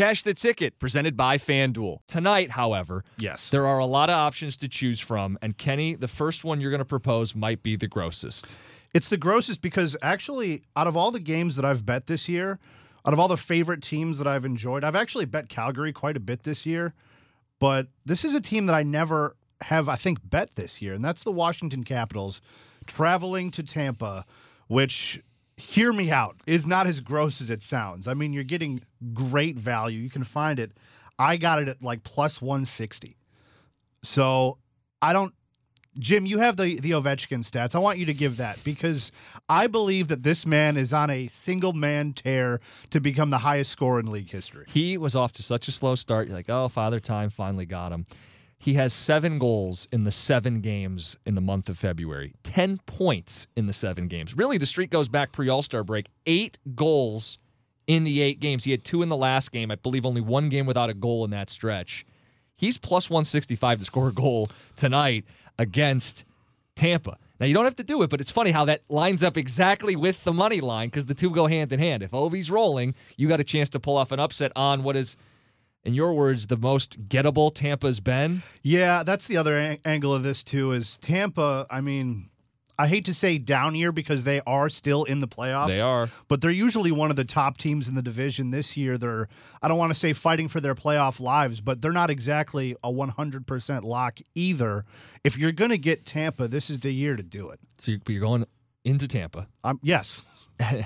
Cash the ticket presented by FanDuel. Tonight, however, Yes. there are a lot of options to choose from, and Kenny, the first one you're going to propose might be the grossest. It's the grossest because actually, out of all the games that I've bet this year, out of all the favorite teams that I've enjoyed, I've actually bet Calgary quite a bit this year. But this is a team that I never have, I think, bet this year, and that's the Washington Capitals traveling to Tampa, which, hear me out, is not as gross as it sounds. I mean, you're getting great value. You can find it. I got it at like plus 160. So I don't Jim, you have the the Ovechkin stats. I want you to give that because I believe that this man is on a single man tear to become the highest scorer in league history. He was off to such a slow start. You're like, oh, Father Time finally got him. He has seven goals in the seven games in the month of February, 10 points in the seven games. Really, the streak goes back pre All Star break. Eight goals in the eight games. He had two in the last game. I believe only one game without a goal in that stretch. He's plus 165 to score a goal tonight against Tampa. Now, you don't have to do it, but it's funny how that lines up exactly with the money line because the two go hand in hand. If Ovi's rolling, you got a chance to pull off an upset on what is, in your words, the most gettable Tampa's been. Yeah, that's the other an- angle of this too. Is Tampa? I mean, I hate to say down year because they are still in the playoffs. They are. but they're usually one of the top teams in the division this year. They're I don't want to say fighting for their playoff lives, but they're not exactly a 100% lock either. If you're going to get Tampa, this is the year to do it. So you- you're going into Tampa. Um, yes.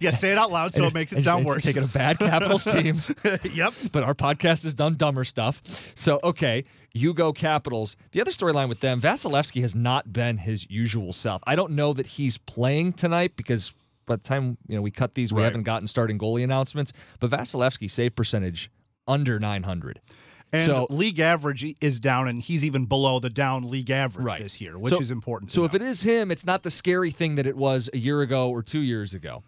yeah, say it out loud so it makes it And- sound and worse. Taking a bad Capitals team. yep. but our podcast has done dumber stuff. So, okay, you go Capitals. The other storyline with them, Vasilevskiy has not been his usual self. I don't know that he's playing tonight because by the time you know we cut these, we Right. haven't gotten starting goalie announcements. But Vasilevskiy save percentage under 900. And So- league average is down, and he's even below the down league average Right. this year, which So- is important. to So if it is him, it's not the scary thing that it was a year ago or two years ago.